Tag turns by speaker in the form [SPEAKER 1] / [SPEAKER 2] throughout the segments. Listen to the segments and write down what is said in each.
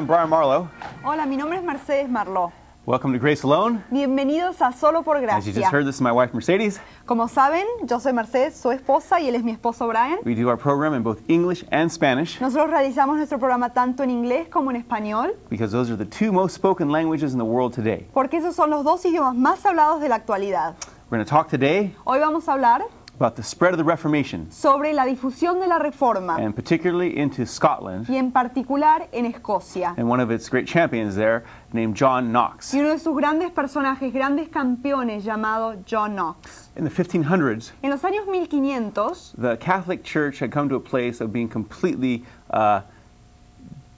[SPEAKER 1] I'm Brian Marlowe.
[SPEAKER 2] Hola, mi nombre es Mercedes Marló.
[SPEAKER 1] Welcome to Grace Alone.
[SPEAKER 2] Bienvenidos a Solo por
[SPEAKER 1] As you just
[SPEAKER 2] Gracia.
[SPEAKER 1] heard, this is my wife Mercedes.
[SPEAKER 2] Como saben, yo soy Mercedes, su esposa, y él es mi esposo Brian.
[SPEAKER 1] We do our program in both English and Spanish
[SPEAKER 2] Nosotros realizamos nuestro programa tanto en inglés como en español,
[SPEAKER 1] because those are the two most spoken languages in the world today.
[SPEAKER 2] porque esos son los dos idiomas más hablados de la actualidad.
[SPEAKER 1] We're going to talk today
[SPEAKER 2] Hoy vamos a hablar
[SPEAKER 1] about the spread of the Reformation,
[SPEAKER 2] sobre la difusión de la Reforma,
[SPEAKER 1] and particularly into Scotland,
[SPEAKER 2] y en particular en Escocia.
[SPEAKER 1] and one of its great champions there named John Knox.
[SPEAKER 2] Y uno de sus grandes personajes, grandes campeones, llamado John Knox.
[SPEAKER 1] In the 1500s,
[SPEAKER 2] En los años 1500,
[SPEAKER 1] the Catholic Church had come to a place of being completely uh,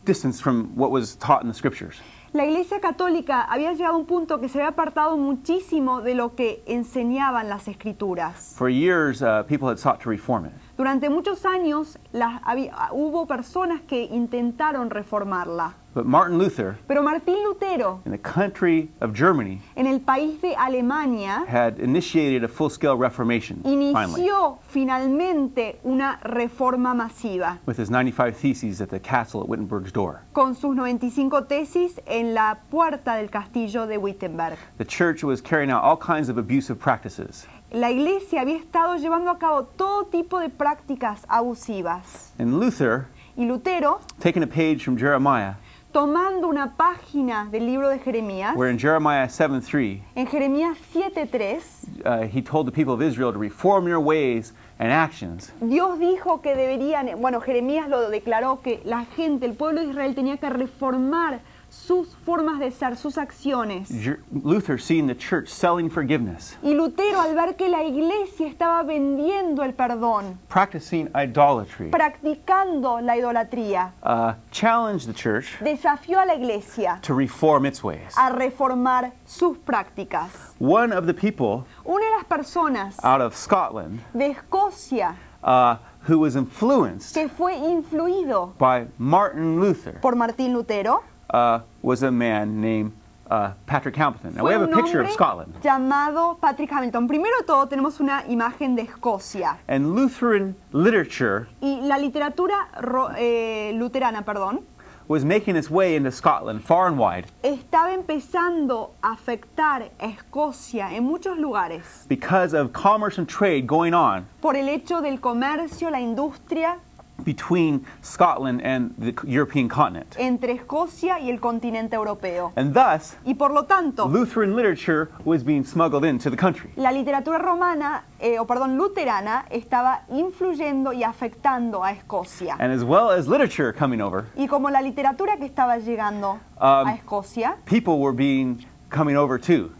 [SPEAKER 1] distanced from what was taught in the Scriptures.
[SPEAKER 2] La Iglesia Católica había llegado a un punto que se había apartado muchísimo de lo que enseñaban las Escrituras.
[SPEAKER 1] For years, uh, people had sought to reform it.
[SPEAKER 2] Durante muchos años las- había- hubo personas que intentaron reformarla,
[SPEAKER 1] But Martin Luther,
[SPEAKER 2] pero Martín Lutero,
[SPEAKER 1] in the country of Germany,
[SPEAKER 2] en el país de Alemania,
[SPEAKER 1] had initiated a full-scale reformation, finally,
[SPEAKER 2] inició finalmente una reforma masiva
[SPEAKER 1] with his 95 theses at the castle at Wittenberg's door.
[SPEAKER 2] con sus 95 tesis en la puerta del castillo de Wittenberg.
[SPEAKER 1] The church was carrying out all kinds of abusive practices.
[SPEAKER 2] La iglesia había estado llevando a cabo todo tipo de prácticas abusivas.
[SPEAKER 1] And Luther,
[SPEAKER 2] Y Lutero,
[SPEAKER 1] taking a page from Jeremiah,
[SPEAKER 2] tomando una página del libro de Jeremías,
[SPEAKER 1] where in Jeremiah 7:3,
[SPEAKER 2] en Jeremías 7.3,
[SPEAKER 1] uh, he told the people of Israel to reform your ways and actions.
[SPEAKER 2] Dios dijo que deberían, bueno, Jeremías lo declaró que la gente, el pueblo de Israel tenía que reformar sus formas de ser, sus acciones.
[SPEAKER 1] Luther seeing the church selling forgiveness,
[SPEAKER 2] Y Lutero, al ver que la iglesia estaba vendiendo el perdón,
[SPEAKER 1] practicing idolatry,
[SPEAKER 2] practicando la idolatría,
[SPEAKER 1] uh, challenged the church
[SPEAKER 2] desafió a la iglesia
[SPEAKER 1] to reform its ways.
[SPEAKER 2] a reformar sus prácticas.
[SPEAKER 1] One of the people
[SPEAKER 2] Una de las personas
[SPEAKER 1] out of Scotland
[SPEAKER 2] de Escocia
[SPEAKER 1] uh, who was influenced
[SPEAKER 2] que fue influido
[SPEAKER 1] by Martin Luther
[SPEAKER 2] por Martín Lutero
[SPEAKER 1] uh, was a man named uh, Patrick Hamilton. Now we have a picture of Scotland.
[SPEAKER 2] llamado Patrick Hamilton. Primero de todo tenemos una imagen de Escocia
[SPEAKER 1] And Lutheran literature
[SPEAKER 2] y la literatura ro- eh, luterana, perdón,
[SPEAKER 1] was making its way into Scotland far and wide
[SPEAKER 2] estaba empezando a afectar a Escocia en muchos lugares
[SPEAKER 1] because of commerce and trade going on
[SPEAKER 2] por el hecho del comercio, la industria
[SPEAKER 1] between Scotland and the European continent.
[SPEAKER 2] entre Escocia y el continente europeo.
[SPEAKER 1] And thus,
[SPEAKER 2] Y por lo tanto,
[SPEAKER 1] Lutheran literature was being smuggled into the country.
[SPEAKER 2] la literatura romana, eh, o perdón, luterana, estaba influyendo y afectando a Escocia.
[SPEAKER 1] And as well as literature coming over,
[SPEAKER 2] Y como la literatura que estaba llegando
[SPEAKER 1] Um,
[SPEAKER 2] a Escocia,
[SPEAKER 1] people were being coming over too.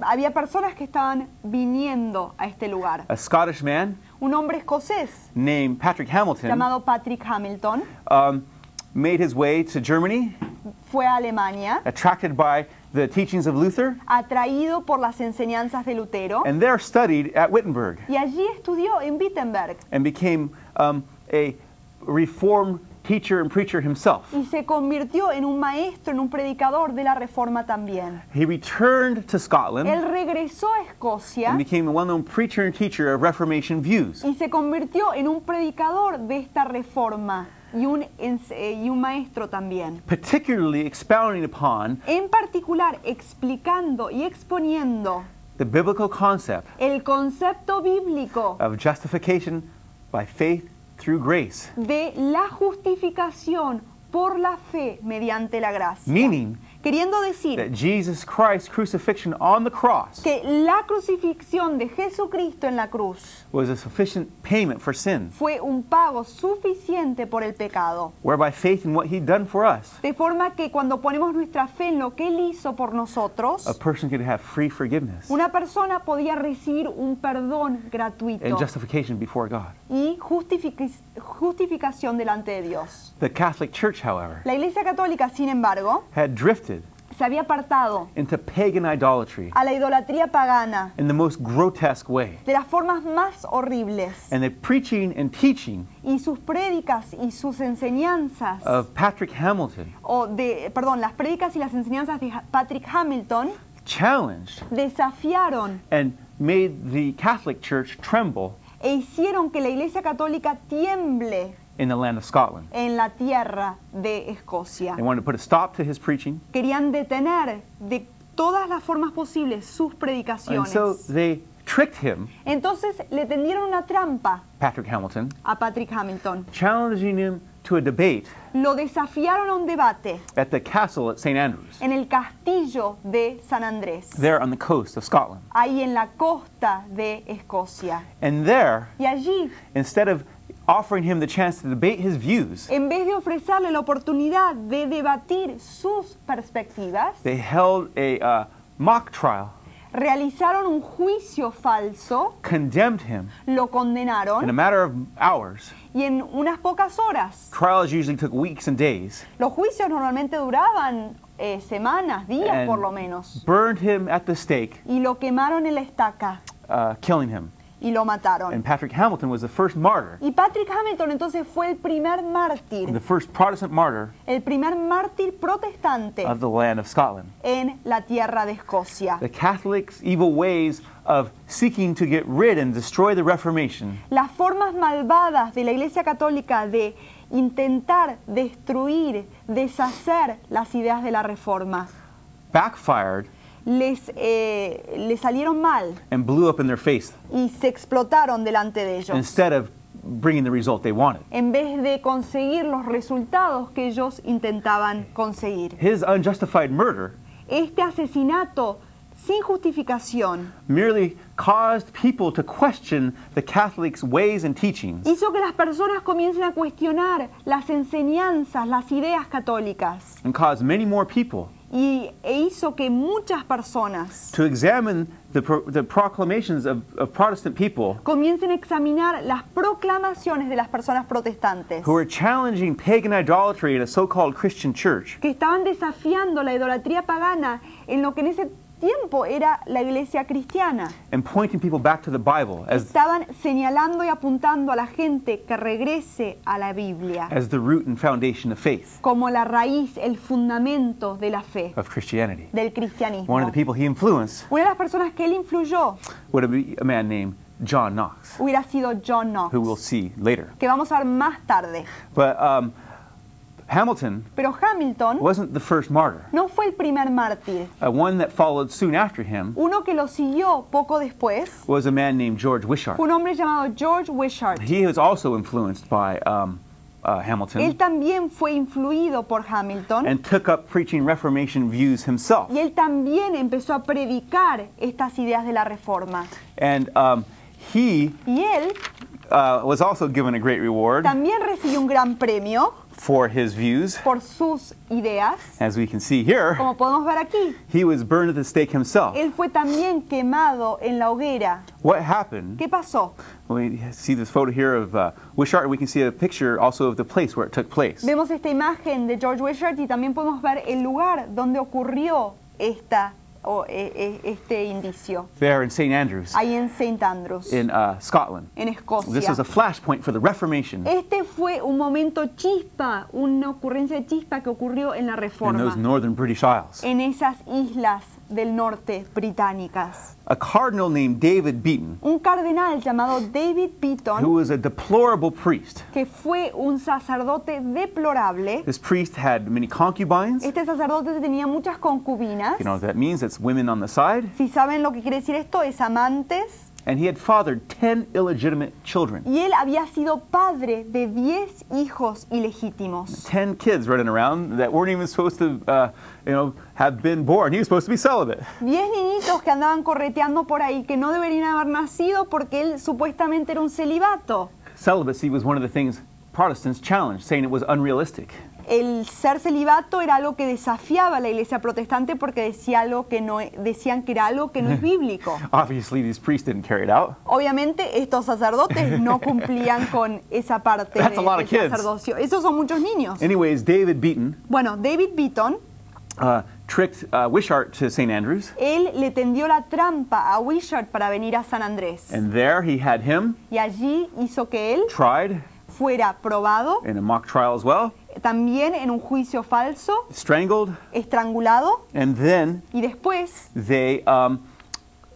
[SPEAKER 2] había personas que estaban viniendo a este lugar.
[SPEAKER 1] A Scottish man
[SPEAKER 2] Un hombre escocés
[SPEAKER 1] named Patrick Hamilton
[SPEAKER 2] llamado Patrick Hamilton.
[SPEAKER 1] um, made his way to Germany,
[SPEAKER 2] fue a Alemania,
[SPEAKER 1] attracted by the teachings of Luther,
[SPEAKER 2] atraído por las enseñanzas de Lutero,
[SPEAKER 1] and there studied at Wittenberg
[SPEAKER 2] y allí estudió en Wittenberg.
[SPEAKER 1] and became um, a reformed teacher and preacher himself.
[SPEAKER 2] y se convirtió en un maestro, en un predicador de la Reforma también.
[SPEAKER 1] He returned to Scotland
[SPEAKER 2] Él regresó a Escocia
[SPEAKER 1] and became a well-known preacher and teacher of Reformation views.
[SPEAKER 2] y se convirtió en un predicador de esta reforma y un, eh, y un maestro también.
[SPEAKER 1] particularly expounding upon
[SPEAKER 2] En particular, explicando y exponiendo
[SPEAKER 1] the biblical concept
[SPEAKER 2] el concepto bíblico
[SPEAKER 1] of justification by faith through grace,
[SPEAKER 2] de la justificación por la fe mediante la gracia.
[SPEAKER 1] meaning
[SPEAKER 2] queriendo decir
[SPEAKER 1] that Jesus Christ's crucifixion on the cross
[SPEAKER 2] que la crucifixión de Jesucristo en la cruz
[SPEAKER 1] was a sufficient payment for sin,
[SPEAKER 2] fue un pago suficiente por el pecado.
[SPEAKER 1] whereby faith in what done for us,
[SPEAKER 2] De forma que cuando ponemos nuestra fe en lo que Él hizo por nosotros,
[SPEAKER 1] a person could have free forgiveness
[SPEAKER 2] una persona podía recibir un perdón gratuito
[SPEAKER 1] and justification before God.
[SPEAKER 2] y justific- justificación delante de Dios.
[SPEAKER 1] The Catholic Church, however,
[SPEAKER 2] La Iglesia Católica, sin embargo,
[SPEAKER 1] had drifted
[SPEAKER 2] se había apartado
[SPEAKER 1] into pagan idolatry
[SPEAKER 2] a la idolatría pagana
[SPEAKER 1] in the most grotesque way.
[SPEAKER 2] de las formas más horribles.
[SPEAKER 1] And the preaching and teaching
[SPEAKER 2] y sus prédicas y sus enseñanzas.
[SPEAKER 1] of Patrick Hamilton
[SPEAKER 2] o de perdón las prédicas y las enseñanzas de Patrick Hamilton
[SPEAKER 1] challenged
[SPEAKER 2] desafiaron
[SPEAKER 1] and made the Catholic Church tremble
[SPEAKER 2] e hicieron que la Iglesia Católica tiemble
[SPEAKER 1] in the land of Scotland.
[SPEAKER 2] en la tierra de Escocia.
[SPEAKER 1] They wanted to put a stop to his preaching,
[SPEAKER 2] Querían detener de todas las formas posibles sus
[SPEAKER 1] and
[SPEAKER 2] predicaciones.
[SPEAKER 1] so they tricked him,
[SPEAKER 2] Entonces le tendieron una trampa
[SPEAKER 1] Patrick Hamilton,
[SPEAKER 2] a Patrick Hamilton.
[SPEAKER 1] challenging him to a debate
[SPEAKER 2] Lo desafiaron a un debate
[SPEAKER 1] at the castle at St. Andrews,
[SPEAKER 2] en el castillo de San Andrés,
[SPEAKER 1] there on the coast of Scotland.
[SPEAKER 2] ahí en la costa de Escocia.
[SPEAKER 1] And there,
[SPEAKER 2] Y allí,
[SPEAKER 1] instead of offering him the chance to debate his views,
[SPEAKER 2] en vez de ofrecerle la oportunidad de debatir sus perspectivas,
[SPEAKER 1] they held a uh, mock trial,
[SPEAKER 2] realizaron un juicio falso,
[SPEAKER 1] condemned him
[SPEAKER 2] lo
[SPEAKER 1] in a
[SPEAKER 2] condenaron
[SPEAKER 1] matter of hours.
[SPEAKER 2] y en unas pocas horas.
[SPEAKER 1] Trials usually took weeks and days,
[SPEAKER 2] Los juicios normalmente duraban eh, semanas, días
[SPEAKER 1] and
[SPEAKER 2] por lo menos.
[SPEAKER 1] burned him at the stake,
[SPEAKER 2] Y lo quemaron en la estaca
[SPEAKER 1] uh, killing him.
[SPEAKER 2] Y lo mataron.
[SPEAKER 1] And Patrick Hamilton was the first martyr,
[SPEAKER 2] Y Patrick Hamilton entonces fue el primer mártir,
[SPEAKER 1] the first Protestant martyr
[SPEAKER 2] el primer mártir protestante
[SPEAKER 1] of the land of Scotland.
[SPEAKER 2] en la tierra de Escocia.
[SPEAKER 1] The Catholics' evil ways of seeking to get rid and destroy the Reformation
[SPEAKER 2] Las formas malvadas de la Iglesia Católica de intentar destruir, deshacer las ideas de la Reforma,
[SPEAKER 1] backfired
[SPEAKER 2] les, eh, les salieron mal
[SPEAKER 1] and blew up in their face
[SPEAKER 2] y se explotaron delante de ellos.
[SPEAKER 1] instead of bringing the result they wanted.
[SPEAKER 2] en vez de conseguir los resultados que ellos intentaban conseguir.
[SPEAKER 1] His unjustified murder
[SPEAKER 2] Este asesinato sin justificación
[SPEAKER 1] merely caused people to question the Catholics' ways and teachings
[SPEAKER 2] hizo que las personas comiencen a cuestionar las enseñanzas, las ideas católicas
[SPEAKER 1] and caused many more people
[SPEAKER 2] y, e hizo que muchas personas
[SPEAKER 1] to examine the, pro- the proclamations of, of Protestant people
[SPEAKER 2] comiencen a examinar las proclamaciones de las personas protestantes
[SPEAKER 1] who were challenging pagan idolatry in a so called Christian church.
[SPEAKER 2] que estaban desafiando la idolatría pagana en lo que en ese tiempo era la iglesia cristiana.
[SPEAKER 1] and pointing people back to the Bible as,
[SPEAKER 2] Estaban señalando y apuntando a la gente que regrese a la Biblia
[SPEAKER 1] as the root and foundation of faith
[SPEAKER 2] como la raíz, el fundamento de la fe,
[SPEAKER 1] of Christianity.
[SPEAKER 2] del cristianismo.
[SPEAKER 1] One of the people he influenced
[SPEAKER 2] Una de las personas que él influyó
[SPEAKER 1] would be a man named John Knox,
[SPEAKER 2] hubiera sido John Knox,
[SPEAKER 1] who we'll see later.
[SPEAKER 2] que vamos a ver más tarde.
[SPEAKER 1] But um, Hamilton
[SPEAKER 2] Pero Hamilton
[SPEAKER 1] wasn't the first martyr.
[SPEAKER 2] no fue el primer mártir.
[SPEAKER 1] Uh, one that followed soon after him
[SPEAKER 2] Uno que lo siguió poco después
[SPEAKER 1] was a man named George Wishart.
[SPEAKER 2] fue un hombre llamado George Wishart.
[SPEAKER 1] He was also influenced by um, uh,
[SPEAKER 2] Él
[SPEAKER 1] Hamilton
[SPEAKER 2] también fue influido por Hamilton
[SPEAKER 1] and took up preaching Reformation views himself.
[SPEAKER 2] y él también empezó a predicar estas ideas de la reforma.
[SPEAKER 1] And um, he
[SPEAKER 2] Y él
[SPEAKER 1] uh, was also given a great reward
[SPEAKER 2] también recibió un gran premio
[SPEAKER 1] for his views.
[SPEAKER 2] por sus ideas.
[SPEAKER 1] As we can see here,
[SPEAKER 2] Como podemos ver aquí,
[SPEAKER 1] he was burned at the stake himself.
[SPEAKER 2] él fue también quemado en la hoguera.
[SPEAKER 1] What happened?
[SPEAKER 2] ¿Qué pasó?
[SPEAKER 1] We see this photo here of uh, Wishart, and we can see a picture also of the place where it took place.
[SPEAKER 2] Vemos esta imagen de George Wishart y también podemos ver el lugar donde ocurrió esta, o, e- e- este indicio,
[SPEAKER 1] There in St. Andrews,
[SPEAKER 2] ahí en St. Andrews,
[SPEAKER 1] in uh, Scotland.
[SPEAKER 2] en Escocia.
[SPEAKER 1] This was a flashpoint for the Reformation
[SPEAKER 2] Este fue un momento chispa, una ocurrencia chispa que ocurrió en la
[SPEAKER 1] in
[SPEAKER 2] Reforma,
[SPEAKER 1] those northern British Isles.
[SPEAKER 2] en esas islas del norte británicas.
[SPEAKER 1] A cardinal named David Beaton,
[SPEAKER 2] Un cardenal llamado David
[SPEAKER 1] who
[SPEAKER 2] Beaton,
[SPEAKER 1] was a deplorable priest.
[SPEAKER 2] que fue un sacerdote deplorable.
[SPEAKER 1] This priest had many concubines.
[SPEAKER 2] Este sacerdote tenía muchas concubinas.
[SPEAKER 1] You know what that means? It's women on the side.
[SPEAKER 2] Si saben lo que quiere decir esto, es amantes.
[SPEAKER 1] And he had fathered 10 illegitimate children.
[SPEAKER 2] Y él había sido padre de 10 hijos ilegítimos.
[SPEAKER 1] 10 kids running around that weren't even supposed to, uh, you know, have been born. He was supposed to be celibate.
[SPEAKER 2] 10 niñitos que andaban correteando por ahí que no deberían haber nacido porque él supuestamente era un celibato.
[SPEAKER 1] Celibacy was one of the things Protestants challenged, saying it was unrealistic.
[SPEAKER 2] El ser celibato era algo que desafiaba a la iglesia protestante porque decía algo que no, decían que era algo que no es bíblico.
[SPEAKER 1] Obviously, these priests didn't carry it out.
[SPEAKER 2] Obviamente estos sacerdotes no cumplían con esa parte
[SPEAKER 1] That's
[SPEAKER 2] de- del
[SPEAKER 1] kids.
[SPEAKER 2] sacerdocio. Esos son muchos niños.
[SPEAKER 1] Anyways, David Beaton
[SPEAKER 2] Bueno, David Beaton,
[SPEAKER 1] uh, tricked uh, Wishart to St. Andrews,
[SPEAKER 2] él le tendió la trampa a Wishart para venir a San Andrés.
[SPEAKER 1] and there he had him
[SPEAKER 2] Y allí hizo que él
[SPEAKER 1] tried
[SPEAKER 2] fuera probado,
[SPEAKER 1] in a mock trial as well,
[SPEAKER 2] también en un juicio falso,
[SPEAKER 1] strangled,
[SPEAKER 2] estrangulado,
[SPEAKER 1] and then
[SPEAKER 2] y después
[SPEAKER 1] they um,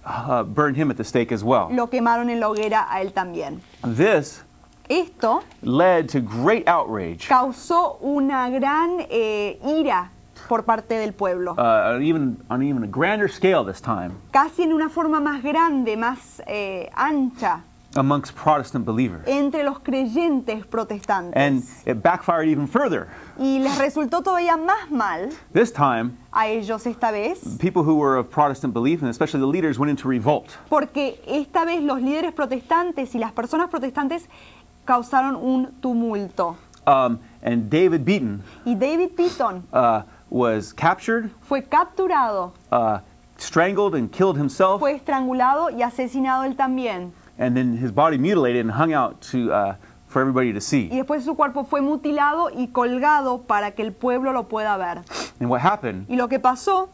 [SPEAKER 1] uh, burned him at the stake as well.
[SPEAKER 2] lo quemaron en la hoguera a él también.
[SPEAKER 1] This
[SPEAKER 2] Esto
[SPEAKER 1] led to great outrage,
[SPEAKER 2] causó una gran eh, ira por parte del pueblo,
[SPEAKER 1] uh, even on even a grander scale this time,
[SPEAKER 2] casi en una forma más grande, más eh, ancha,
[SPEAKER 1] amongst Protestant believers.
[SPEAKER 2] entre los creyentes
[SPEAKER 1] And it backfired even further.
[SPEAKER 2] Y les resultó todavía más mal
[SPEAKER 1] This time,
[SPEAKER 2] a ellos esta vez,
[SPEAKER 1] people who were of Protestant belief, and especially the leaders, went into revolt.
[SPEAKER 2] porque esta vez los líderes protestantes y las personas protestantes causaron un tumulto.
[SPEAKER 1] Um, and David Beaton
[SPEAKER 2] Y David Beaton
[SPEAKER 1] uh, was captured,
[SPEAKER 2] fue capturado,
[SPEAKER 1] uh, strangled, and killed himself,
[SPEAKER 2] fue estrangulado y asesinado él también.
[SPEAKER 1] And then his body mutilated and hung out to, uh, for everybody to
[SPEAKER 2] Y
[SPEAKER 1] see.
[SPEAKER 2] después su cuerpo fue mutilado y colgado para que el pueblo lo pueda ver.
[SPEAKER 1] And what happened,
[SPEAKER 2] Y lo que pasó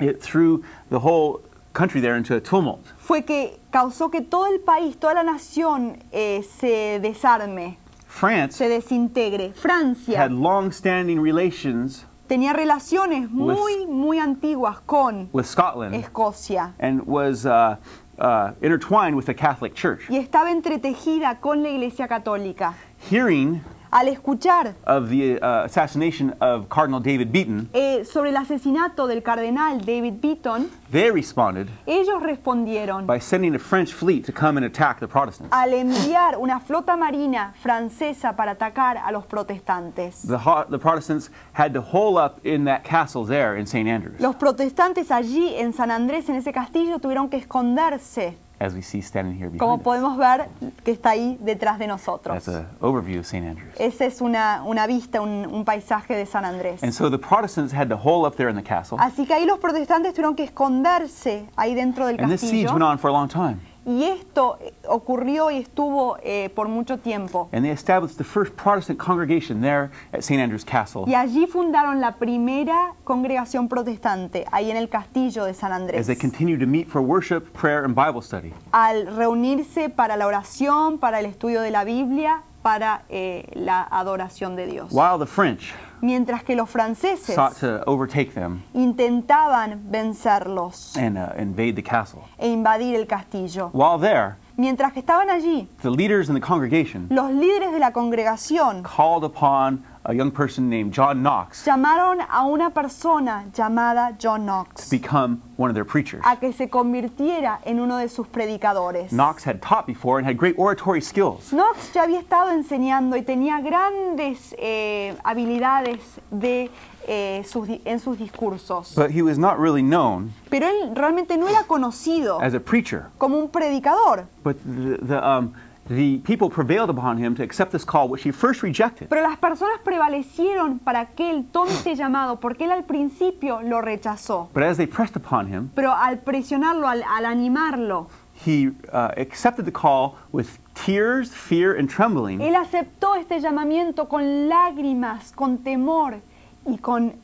[SPEAKER 1] it threw the whole country there into a tumult.
[SPEAKER 2] fue que causó que todo el país, toda la nación eh, se desarme,
[SPEAKER 1] France
[SPEAKER 2] se desintegre. Francia
[SPEAKER 1] had long-standing relations
[SPEAKER 2] tenía relaciones muy, muy antiguas con
[SPEAKER 1] with Scotland
[SPEAKER 2] Escocia
[SPEAKER 1] and was uh, uh, intertwined with the Catholic Church.
[SPEAKER 2] y estaba entretejida con la Iglesia Católica.
[SPEAKER 1] Hearing
[SPEAKER 2] Al escuchar
[SPEAKER 1] of the uh, assassination of Cardinal David Beaton,
[SPEAKER 2] eh, sobre el asesinato del cardenal David Beaton,
[SPEAKER 1] they responded
[SPEAKER 2] ellos respondieron
[SPEAKER 1] by sending a French fleet to come and attack the Protestants.
[SPEAKER 2] al enviar una flota marina francesa para atacar a los protestantes.
[SPEAKER 1] The, Protestants had to hole up in that castle there in St. Andrews,
[SPEAKER 2] Los protestantes allí en San Andrés, en ese castillo, tuvieron que esconderse,
[SPEAKER 1] as we see standing here
[SPEAKER 2] como
[SPEAKER 1] behind
[SPEAKER 2] podemos ver que está ahí detrás de nosotros.
[SPEAKER 1] That's an overview of St. Andrews.
[SPEAKER 2] Esa es una, una vista, un, un paisaje de San Andrés.
[SPEAKER 1] And so the Protestants had to hole up there in the castle,
[SPEAKER 2] Así que ahí los protestantes tuvieron que esconderse ahí dentro del
[SPEAKER 1] and this siege
[SPEAKER 2] castillo.
[SPEAKER 1] went on for a long time.
[SPEAKER 2] Y esto eh, ocurrió y estuvo eh, por mucho tiempo.
[SPEAKER 1] And they established the first Protestant congregation there at St. Andrew's Castle
[SPEAKER 2] Y allí fundaron la primera congregación protestante, ahí en el castillo de San Andrés.
[SPEAKER 1] as they continued to meet for worship, prayer, and Bible study.
[SPEAKER 2] Al reunirse para la oración, para el estudio de la Biblia, para eh, la adoración de Dios.
[SPEAKER 1] While the French
[SPEAKER 2] Mientras que los franceses
[SPEAKER 1] sought to overtake them
[SPEAKER 2] intentaban vencerlos
[SPEAKER 1] and uh, invade the castle.
[SPEAKER 2] e invadir el castillo.
[SPEAKER 1] While there,
[SPEAKER 2] Mientras que estaban allí,
[SPEAKER 1] the leaders in the congregation
[SPEAKER 2] los líderes de la congregación
[SPEAKER 1] called upon a young person named John Knox
[SPEAKER 2] llamaron a una persona llamada John Knox
[SPEAKER 1] become one of their preachers.
[SPEAKER 2] a que se convirtiera en uno de sus predicadores.
[SPEAKER 1] Knox had taught before and had great oratory skills.
[SPEAKER 2] Knox ya había estado enseñando y tenía grandes eh, habilidades de, eh, sus di- en sus discursos,
[SPEAKER 1] But he was not really known
[SPEAKER 2] pero él realmente no era conocido
[SPEAKER 1] as a preacher.
[SPEAKER 2] como un predicador.
[SPEAKER 1] But the, the, um, the people prevailed upon him to accept this call, which he first rejected.
[SPEAKER 2] Pero las personas prevalecieron para que él tome este llamado, porque él al principio lo rechazó.
[SPEAKER 1] But as they pressed upon him,
[SPEAKER 2] Pero al presionarlo, al, al animarlo,
[SPEAKER 1] he uh, accepted the call with tears, fear, and trembling.
[SPEAKER 2] él aceptó este llamamiento con lágrimas, con temor y con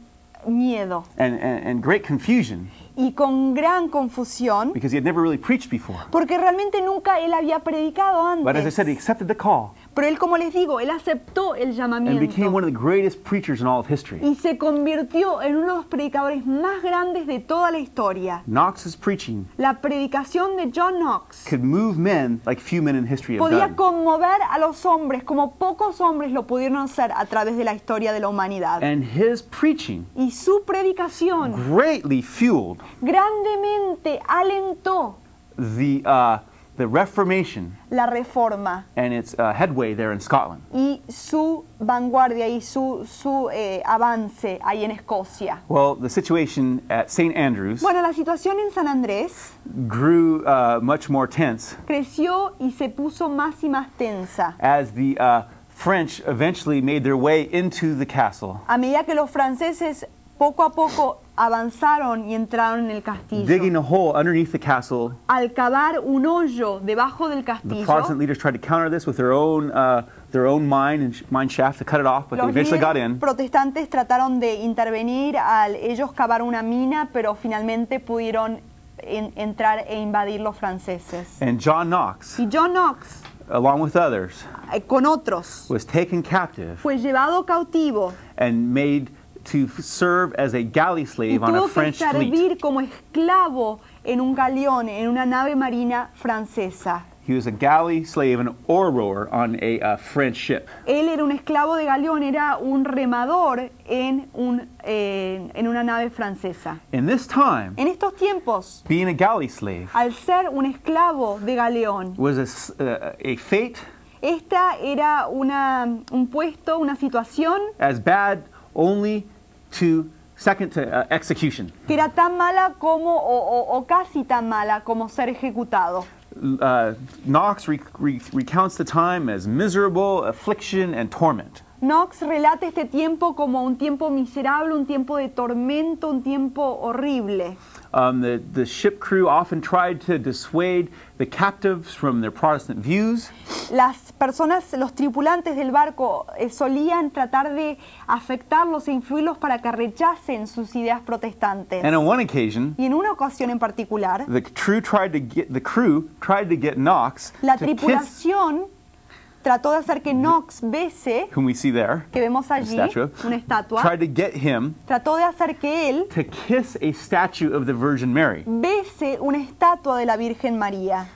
[SPEAKER 2] miedo
[SPEAKER 1] and, and, and great confusion
[SPEAKER 2] y con gran confusión,
[SPEAKER 1] because he had never really preached before.
[SPEAKER 2] porque realmente nunca él había predicado
[SPEAKER 1] But as I
[SPEAKER 2] antes.
[SPEAKER 1] said, he accepted the call
[SPEAKER 2] Pero él, como les digo, él aceptó el
[SPEAKER 1] and became one
[SPEAKER 2] llamamiento
[SPEAKER 1] of the greatest preachers in all of history.
[SPEAKER 2] y se convirtió en uno de los predicadores más grandes de toda la historia.
[SPEAKER 1] Knox's preaching
[SPEAKER 2] La predicación de John Knox
[SPEAKER 1] could move men like few men in history have
[SPEAKER 2] podía
[SPEAKER 1] done.
[SPEAKER 2] conmover a los hombres como pocos hombres lo pudieron hacer a través de la historia de la humanidad.
[SPEAKER 1] And his preaching
[SPEAKER 2] Y su predicación
[SPEAKER 1] greatly fueled
[SPEAKER 2] grandemente alentó
[SPEAKER 1] the, uh, the Reformation
[SPEAKER 2] la reforma
[SPEAKER 1] and its uh, headway there in Scotland.
[SPEAKER 2] y su vanguardia y su, su eh, avance ahí en Escocia.
[SPEAKER 1] Well, the situation at St. Andrews
[SPEAKER 2] Bueno, la situación en San Andrés
[SPEAKER 1] grew uh, much more tense
[SPEAKER 2] creció y se puso más y más tensa
[SPEAKER 1] as the uh, French eventually made their way into the castle,
[SPEAKER 2] a medida que los franceses poco a poco avanzaron y entraron en el castillo.
[SPEAKER 1] digging a hole underneath the castle.
[SPEAKER 2] Al cavar un hoyo debajo del
[SPEAKER 1] The
[SPEAKER 2] castillo,
[SPEAKER 1] Protestant leaders tried to counter this with their own, uh, their own mine and mine shaft to cut it off, but they
[SPEAKER 2] los
[SPEAKER 1] eventually got in.
[SPEAKER 2] protestantes trataron de intervenir al ellos cavar una mina, pero finalmente pudieron en- entrar e invadir los franceses.
[SPEAKER 1] And John Knox,
[SPEAKER 2] Y John Knox,
[SPEAKER 1] along with others,
[SPEAKER 2] eh, con otros,
[SPEAKER 1] was taken captive
[SPEAKER 2] fue llevado cautivo
[SPEAKER 1] and made to serve as a galley
[SPEAKER 2] y
[SPEAKER 1] slave on a
[SPEAKER 2] tuvo que
[SPEAKER 1] French fleet.
[SPEAKER 2] servir como esclavo en un galeón, en una nave marina francesa.
[SPEAKER 1] He was a galley slave, an oar rower on a uh, French ship.
[SPEAKER 2] Él era un esclavo de galeón, era un remador en, un, eh, en una nave francesa.
[SPEAKER 1] In this time,
[SPEAKER 2] En estos tiempos,
[SPEAKER 1] being a galley slave
[SPEAKER 2] al ser un esclavo de galeón,
[SPEAKER 1] was a, uh, a fate
[SPEAKER 2] esta era una, un puesto, una situación
[SPEAKER 1] as bad only to second to uh, execution.
[SPEAKER 2] que era tan mala como, o, o- o casi tan mala como ser ejecutado.
[SPEAKER 1] Uh, Knox re- re- recounts the time as miserable, affliction, and torment.
[SPEAKER 2] Knox relata este tiempo como un tiempo miserable, un tiempo de tormento, un tiempo horrible.
[SPEAKER 1] Um, the, the ship crew often tried to dissuade the captives from their Protestant views.
[SPEAKER 2] Las personas, los tripulantes del barco eh, solían tratar de afectarlos e influirlos para que rechacen sus ideas protestantes.
[SPEAKER 1] And on one occasion,
[SPEAKER 2] Y en una ocasión en particular,
[SPEAKER 1] the crew tried to get the crew tried to get Knox
[SPEAKER 2] la
[SPEAKER 1] to kiss,
[SPEAKER 2] tripulación trató de hacer que Knox bese,
[SPEAKER 1] whom we see there,
[SPEAKER 2] que vemos
[SPEAKER 1] a
[SPEAKER 2] allí,
[SPEAKER 1] statue,
[SPEAKER 2] una estatua,
[SPEAKER 1] tried to get him
[SPEAKER 2] trató de hacer que él
[SPEAKER 1] to kiss a statue of the Virgin Mary.
[SPEAKER 2] bese una estatua de la Virgen María.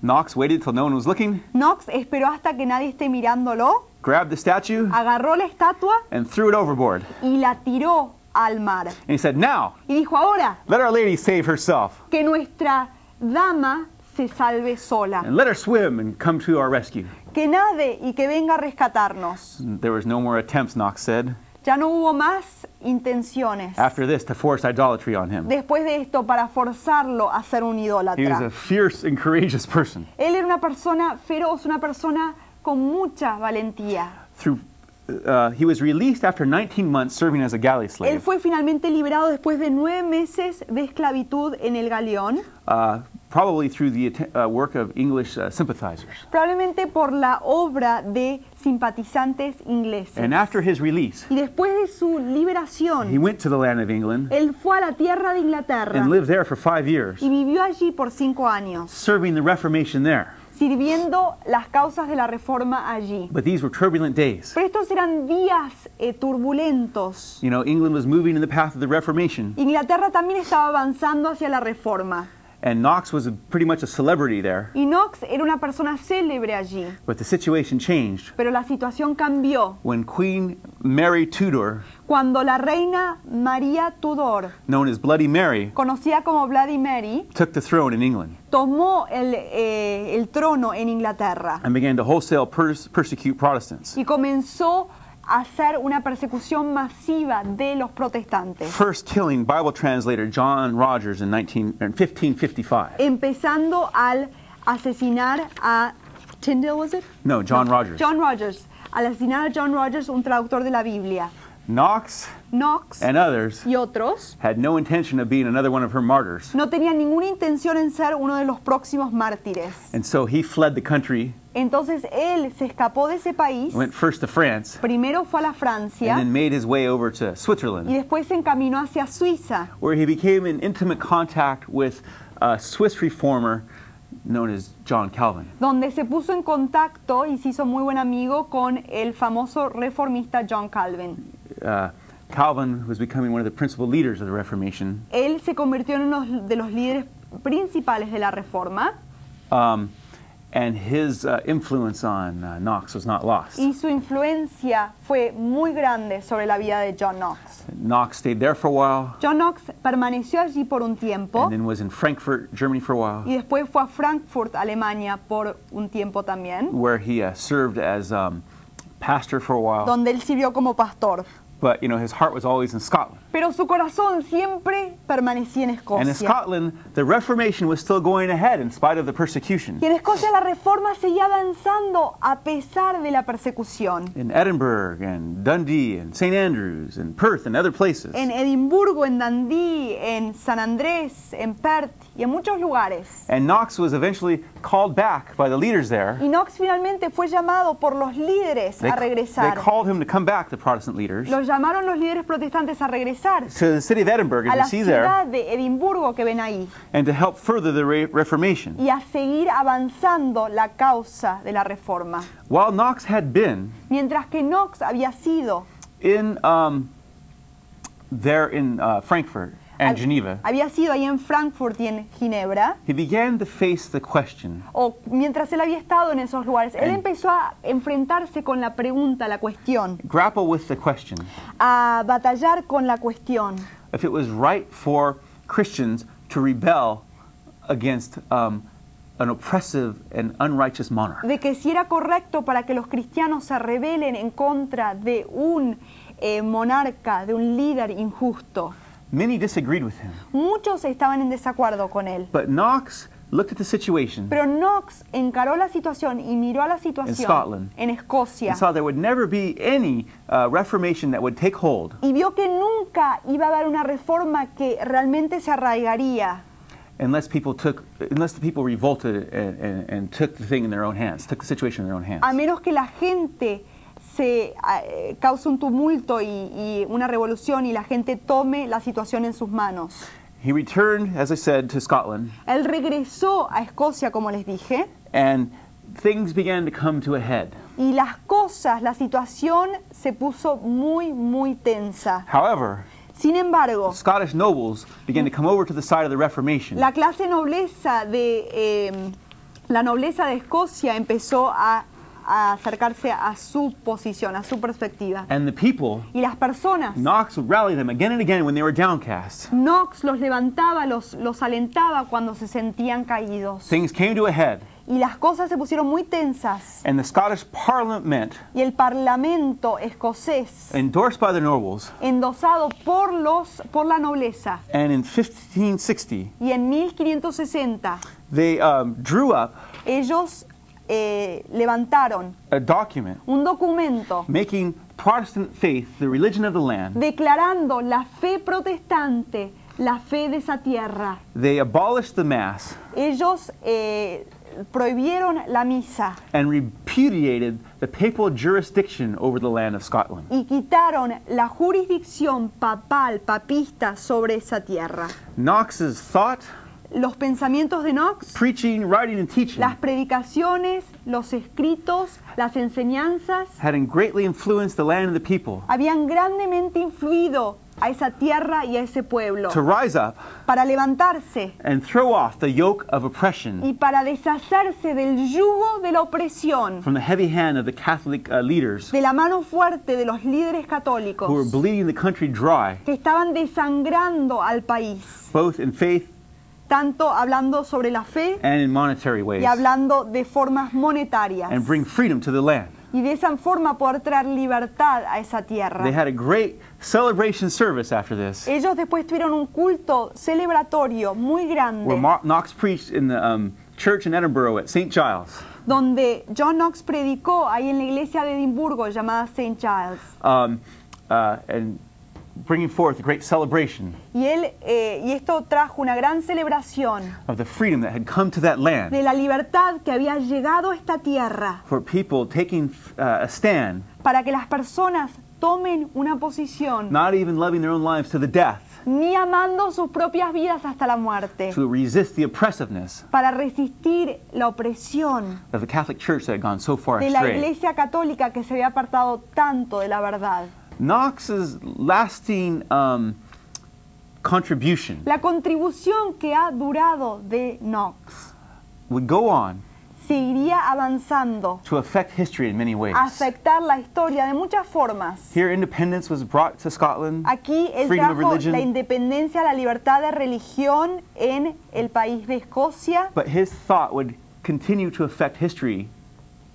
[SPEAKER 1] Knox waited till no one was looking,
[SPEAKER 2] Knox esperó hasta que nadie esté mirándolo,
[SPEAKER 1] grabbed the statue,
[SPEAKER 2] agarró la estatua
[SPEAKER 1] and threw it overboard.
[SPEAKER 2] y la tiró al mar.
[SPEAKER 1] And he said, "Now,
[SPEAKER 2] Y dijo, ahora
[SPEAKER 1] let Our Lady save herself,
[SPEAKER 2] que nuestra dama se salve sola,
[SPEAKER 1] and let her swim and come to our rescue."
[SPEAKER 2] Que nade y que venga a rescatarnos.
[SPEAKER 1] There was no more attempts, Knox said,
[SPEAKER 2] Ya no hubo más intenciones
[SPEAKER 1] after this to force idolatry on him.
[SPEAKER 2] después de esto para forzarlo a ser un
[SPEAKER 1] He was a
[SPEAKER 2] idólatra.
[SPEAKER 1] fierce and courageous person.
[SPEAKER 2] Él era una persona feroz, una persona con mucha valentía.
[SPEAKER 1] Through, uh, he was released after 19 months serving as a galley
[SPEAKER 2] Él
[SPEAKER 1] slave,
[SPEAKER 2] fue finalmente liberado después de nueve meses de esclavitud en el galeón,
[SPEAKER 1] uh, probably through the uh, work of English uh, sympathizers.
[SPEAKER 2] probablemente por la obra de simpatizantes ingleses.
[SPEAKER 1] And after his release,
[SPEAKER 2] Y después de su
[SPEAKER 1] he went to the land of England
[SPEAKER 2] él fue a la tierra de Inglaterra
[SPEAKER 1] and lived there for five years,
[SPEAKER 2] y vivió allí por cinco años,
[SPEAKER 1] serving the Reformation there.
[SPEAKER 2] Sirviendo las causas de la reforma allí.
[SPEAKER 1] But these were turbulent days.
[SPEAKER 2] Pero estos eran días eh, turbulentos.
[SPEAKER 1] You know, England was moving in the path of the Reformation,
[SPEAKER 2] Inglaterra también estaba avanzando hacia la reforma.
[SPEAKER 1] and Knox was a, pretty much a celebrity there.
[SPEAKER 2] Y Knox era una persona célebre allí.
[SPEAKER 1] But the situation changed
[SPEAKER 2] Pero la situación cambió
[SPEAKER 1] when Queen Mary Tudor,
[SPEAKER 2] cuando la reina María Tudor,
[SPEAKER 1] known as Bloody Mary,
[SPEAKER 2] conocida como Bloody Mary,
[SPEAKER 1] took the throne in England
[SPEAKER 2] tomó el, eh, el trono en Inglaterra
[SPEAKER 1] and began to wholesale pers- persecute Protestants.
[SPEAKER 2] y comenzó a hacer una persecución masiva de los protestantes,
[SPEAKER 1] First killing Bible translator John Rogers in, 19, in 1555.
[SPEAKER 2] empezando al asesinar a Tyndale, was it?
[SPEAKER 1] No, John Rogers.
[SPEAKER 2] John Rogers, al asesinar a John Rogers, un traductor de la Biblia.
[SPEAKER 1] Knox
[SPEAKER 2] Knox
[SPEAKER 1] and others
[SPEAKER 2] y otros
[SPEAKER 1] had no intention of being another one of her martyrs.
[SPEAKER 2] no tenían ninguna intención en ser uno de los próximos mártires.
[SPEAKER 1] And so he fled the country,
[SPEAKER 2] Entonces él se escapó de ese país,
[SPEAKER 1] went first to France,
[SPEAKER 2] primero fue a la
[SPEAKER 1] and
[SPEAKER 2] Francia
[SPEAKER 1] then made his way over to
[SPEAKER 2] y
[SPEAKER 1] Switzerland,
[SPEAKER 2] después se encaminó hacia Suiza,
[SPEAKER 1] where he became in intimate contact with a Swiss reformer known as John Calvin.
[SPEAKER 2] donde se puso en contacto y se hizo muy buen amigo con el famoso reformista John Calvin.
[SPEAKER 1] Uh, Calvin was becoming one of the principal leaders of the Reformation.
[SPEAKER 2] Él se convirtió en uno de los líderes principales de la Reforma
[SPEAKER 1] Um, and his uh, influence on uh, Knox was not lost.
[SPEAKER 2] y su influencia fue muy grande sobre la vida de John Knox.
[SPEAKER 1] Knox stayed there for a while,
[SPEAKER 2] John Knox permaneció allí por un tiempo
[SPEAKER 1] and then was in Frankfurt, Germany for a while,
[SPEAKER 2] y después fue a Frankfurt, Alemania, por un tiempo también,
[SPEAKER 1] where he uh, served as um, pastor for a while.
[SPEAKER 2] donde él sirvió como pastor.
[SPEAKER 1] But you know, his heart was always in Scotland.
[SPEAKER 2] Pero su corazón siempre permanecía en
[SPEAKER 1] And in
[SPEAKER 2] Escocia.
[SPEAKER 1] Scotland, the Reformation was still going ahead in spite of the persecution.
[SPEAKER 2] Y en Escocia la reforma seguía avanzando a pesar de la persecución.
[SPEAKER 1] In Edinburgh and Dundee and St. Andrews and Perth and other places.
[SPEAKER 2] En Edimburgo, en Dundee, en San Andrés, en Perth y en muchos lugares.
[SPEAKER 1] And Knox was eventually called back by the leaders there.
[SPEAKER 2] Y Knox finalmente fue llamado por los líderes
[SPEAKER 1] They,
[SPEAKER 2] a
[SPEAKER 1] they
[SPEAKER 2] regresar.
[SPEAKER 1] called him to come back, the Protestant leaders,
[SPEAKER 2] Los llamaron los líderes protestantes a regresar
[SPEAKER 1] to the city of Edinburgh,
[SPEAKER 2] a
[SPEAKER 1] as
[SPEAKER 2] la
[SPEAKER 1] you see there,
[SPEAKER 2] ciudad de Edimburgo que ven ahí
[SPEAKER 1] and to help further the Re- Reformation.
[SPEAKER 2] y a seguir avanzando la causa de la reforma.
[SPEAKER 1] While Knox had been
[SPEAKER 2] Mientras que Knox había sido
[SPEAKER 1] in um, there in uh, Frankfurt and Geneva,
[SPEAKER 2] había sido ahí en Frankfurt y en Ginebra,
[SPEAKER 1] he began to face the question.
[SPEAKER 2] O mientras él había estado en esos lugares, él empezó a enfrentarse con la pregunta, la cuestión,
[SPEAKER 1] grapple with the question.
[SPEAKER 2] A batallar con la cuestión.
[SPEAKER 1] If it was right for Christians to rebel against um, an oppressive and unrighteous monarch.
[SPEAKER 2] de que si era correcto para que los cristianos se rebelen en contra de un eh, monarca, de un líder injusto.
[SPEAKER 1] Many disagreed with him,
[SPEAKER 2] Muchos estaban en desacuerdo con él.
[SPEAKER 1] but Knox looked at the situation
[SPEAKER 2] Pero Knox encaró la situación y miró a la situación
[SPEAKER 1] Scotland.
[SPEAKER 2] en Escocia
[SPEAKER 1] and saw there would never be any uh, reformation that would take hold
[SPEAKER 2] y vio que nunca iba a haber una reforma que realmente se arraigaría
[SPEAKER 1] unless people took, unless the people revolted and, and, and took the thing in their own hands, took the situation in their own hands.
[SPEAKER 2] a menos que la gente se eh, cause un tumulto y, y una revolución y la gente tome la situación en sus manos.
[SPEAKER 1] He returned, as I said, to Scotland,
[SPEAKER 2] Él regresó a Escocia, como les dije,
[SPEAKER 1] and things began to come to a head.
[SPEAKER 2] y las cosas, la situación se puso muy, muy tensa.
[SPEAKER 1] However,
[SPEAKER 2] Sin embargo,
[SPEAKER 1] Scottish nobles began to come over to the side of the Reformation.
[SPEAKER 2] la clase nobleza de eh, la nobleza de Escocia empezó a, a acercarse a su posición, a su perspectiva.
[SPEAKER 1] And the people,
[SPEAKER 2] Y las personas,
[SPEAKER 1] Knox would rally them again and again when they were downcast.
[SPEAKER 2] Knox los levantaba, los, los alentaba cuando se sentían caídos.
[SPEAKER 1] Things came to a head,
[SPEAKER 2] Y las cosas se pusieron muy tensas.
[SPEAKER 1] and the Scottish Parliament,
[SPEAKER 2] Y el parlamento escocés,
[SPEAKER 1] endorsed by the nobles,
[SPEAKER 2] endosado por, los, por la nobleza,
[SPEAKER 1] and in 1560,
[SPEAKER 2] y en 1560
[SPEAKER 1] they um, drew up
[SPEAKER 2] ellos eh, levantaron
[SPEAKER 1] a document
[SPEAKER 2] un documento
[SPEAKER 1] making Protestant faith the religion of the land.
[SPEAKER 2] declarando la fe protestante, la fe de esa tierra.
[SPEAKER 1] They abolished the Mass
[SPEAKER 2] Ellos eh, prohibieron la misa
[SPEAKER 1] and repudiated the papal jurisdiction over the land of Scotland.
[SPEAKER 2] y quitaron la jurisdicción papal, papista sobre esa tierra.
[SPEAKER 1] Knox's thought,
[SPEAKER 2] Los pensamientos de Knox,
[SPEAKER 1] preaching, writing, and teaching
[SPEAKER 2] las predicaciones, los escritos, las enseñanzas,
[SPEAKER 1] had greatly influenced the land and the people
[SPEAKER 2] habían grandemente influido a esa tierra y a ese pueblo
[SPEAKER 1] to rise up
[SPEAKER 2] para levantarse
[SPEAKER 1] and throw off the yoke of oppression
[SPEAKER 2] y para deshacerse del yugo de la opresión,
[SPEAKER 1] from the heavy hand of the Catholic uh, leaders
[SPEAKER 2] de la mano fuerte de los líderes
[SPEAKER 1] who were
[SPEAKER 2] católicos
[SPEAKER 1] bleeding the country dry,
[SPEAKER 2] que estaban desangrando al país,
[SPEAKER 1] both in faith
[SPEAKER 2] tanto hablando sobre la fe
[SPEAKER 1] and in monetary ways,
[SPEAKER 2] y hablando de formas monetarias.
[SPEAKER 1] and bring freedom to the land.
[SPEAKER 2] Y de esa forma poder traer libertad a esa tierra.
[SPEAKER 1] They had a great celebration service after this,
[SPEAKER 2] Ellos después tuvieron un culto celebratorio muy
[SPEAKER 1] where
[SPEAKER 2] grande,
[SPEAKER 1] Mo- Knox preached in the um, church in Edinburgh at St. Giles.
[SPEAKER 2] donde John Knox predicó ahí en la iglesia de Edimburgo llamada St. Giles.
[SPEAKER 1] um, uh, and bringing forth a great celebration
[SPEAKER 2] Y, él, eh, y esto trajo una gran celebración
[SPEAKER 1] of the freedom that had come to that land
[SPEAKER 2] de la libertad que había llegado a esta tierra
[SPEAKER 1] for people taking uh, a stand,
[SPEAKER 2] para que las personas tomen una posición,
[SPEAKER 1] not even loving their own lives to the death,
[SPEAKER 2] ni amando sus propias vidas hasta la muerte,
[SPEAKER 1] to resist the oppressiveness
[SPEAKER 2] para resistir la opresión
[SPEAKER 1] of the Catholic Church that had gone so far
[SPEAKER 2] de la
[SPEAKER 1] astray.
[SPEAKER 2] iglesia católica que se había apartado tanto de la verdad.
[SPEAKER 1] Knox's lasting um, contribution
[SPEAKER 2] La contribución que ha durado de Knox
[SPEAKER 1] would go on
[SPEAKER 2] seguiría avanzando,
[SPEAKER 1] to affect history in many ways.
[SPEAKER 2] afectar la historia de muchas formas.
[SPEAKER 1] Here, independence was brought to Scotland,
[SPEAKER 2] Aquí él
[SPEAKER 1] freedom of
[SPEAKER 2] trajo
[SPEAKER 1] religion,
[SPEAKER 2] la independencia, la libertad de religión en el país de Escocia,
[SPEAKER 1] but his thought would continue to affect history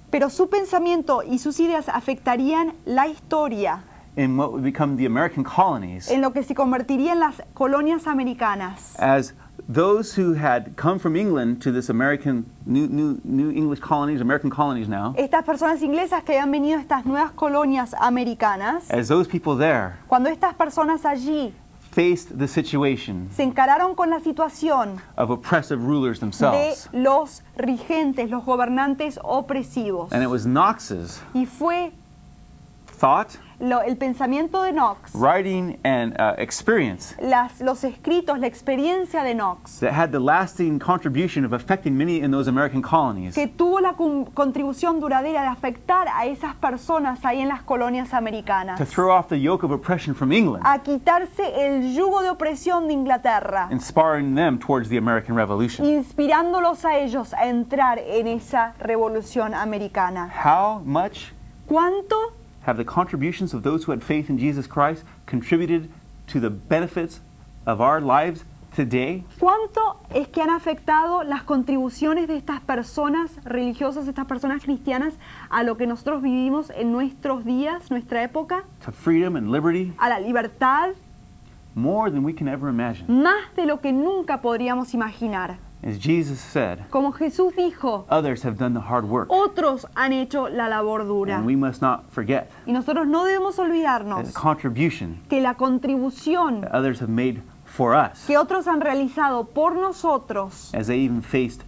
[SPEAKER 2] pero su pensamiento y sus ideas afectarían la historia
[SPEAKER 1] in what would become the American colonies
[SPEAKER 2] en lo que se convertiría en las colonias americanas.
[SPEAKER 1] as those who had come from England to this American, new, new, new English colonies, American colonies now,
[SPEAKER 2] Estas personas inglesas que habían venido a estas nuevas colonias americanas,
[SPEAKER 1] as those people there
[SPEAKER 2] cuando estas personas allí
[SPEAKER 1] faced the situation
[SPEAKER 2] se encararon con la situación
[SPEAKER 1] of oppressive rulers
[SPEAKER 2] de
[SPEAKER 1] themselves.
[SPEAKER 2] los rigentes, los gobernantes opresivos.
[SPEAKER 1] And it was Knox's
[SPEAKER 2] Y fue
[SPEAKER 1] thought,
[SPEAKER 2] lo- el pensamiento de Knox,
[SPEAKER 1] writing, and uh, experience
[SPEAKER 2] las, los escritos, la experiencia de Knox,
[SPEAKER 1] that had the lasting contribution of affecting many in those American colonies.
[SPEAKER 2] Que tuvo la con- contribución duradera de afectar a esas personas ahí en las colonias americanas,
[SPEAKER 1] to throw off the yoke of oppression from England,
[SPEAKER 2] a quitarse el yugo de opresión de Inglaterra,
[SPEAKER 1] inspiring them towards the American Revolution.
[SPEAKER 2] inspirándolos a ellos a entrar en esa revolución americana.
[SPEAKER 1] How much
[SPEAKER 2] ¿Cuánto
[SPEAKER 1] have the contributions of those who had faith in Jesus Christ contributed to the benefits of our lives today?
[SPEAKER 2] ¿Cuánto es que han afectado las contribuciones de estas personas religiosas, estas personas cristianas, a lo que nosotros vivimos en nuestros días, nuestra época?
[SPEAKER 1] To freedom and liberty?
[SPEAKER 2] A la libertad,
[SPEAKER 1] More than we can ever imagine.
[SPEAKER 2] más de lo que nunca podríamos imaginar.
[SPEAKER 1] As Jesus said,
[SPEAKER 2] Como Jesús dijo,
[SPEAKER 1] others have done the hard work.
[SPEAKER 2] otros han hecho la labor dura.
[SPEAKER 1] And we must not forget
[SPEAKER 2] Y nosotros no debemos
[SPEAKER 1] the
[SPEAKER 2] olvidarnos
[SPEAKER 1] contribution
[SPEAKER 2] que la contribución
[SPEAKER 1] that others have made for us
[SPEAKER 2] que otros han realizado por nosotros
[SPEAKER 1] as they even faced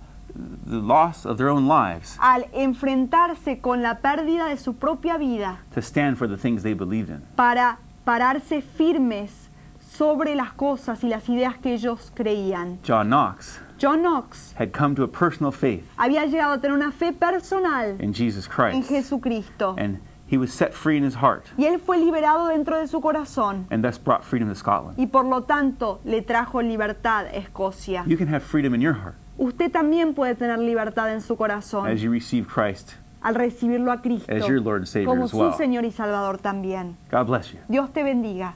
[SPEAKER 1] the loss of their own lives
[SPEAKER 2] al enfrentarse con la pérdida de su propia vida
[SPEAKER 1] to stand for the things they believed in.
[SPEAKER 2] para pararse firmes sobre las cosas y las ideas que ellos creían.
[SPEAKER 1] John Knox
[SPEAKER 2] John Knox
[SPEAKER 1] had come to a personal faith
[SPEAKER 2] había llegado a tener una fe personal
[SPEAKER 1] in Jesus
[SPEAKER 2] en
[SPEAKER 1] Christ,
[SPEAKER 2] Jesucristo
[SPEAKER 1] and he was set free in his heart,
[SPEAKER 2] y él fue liberado dentro de su corazón
[SPEAKER 1] and thus brought freedom to Scotland.
[SPEAKER 2] y por lo tanto le trajo libertad a Escocia.
[SPEAKER 1] You can have freedom in your heart
[SPEAKER 2] Usted también puede tener libertad en su corazón
[SPEAKER 1] as you receive Christ
[SPEAKER 2] al recibirlo a Cristo
[SPEAKER 1] as your Lord and Savior
[SPEAKER 2] como
[SPEAKER 1] as
[SPEAKER 2] su
[SPEAKER 1] well.
[SPEAKER 2] Señor y Salvador también.
[SPEAKER 1] God bless you.
[SPEAKER 2] Dios te bendiga.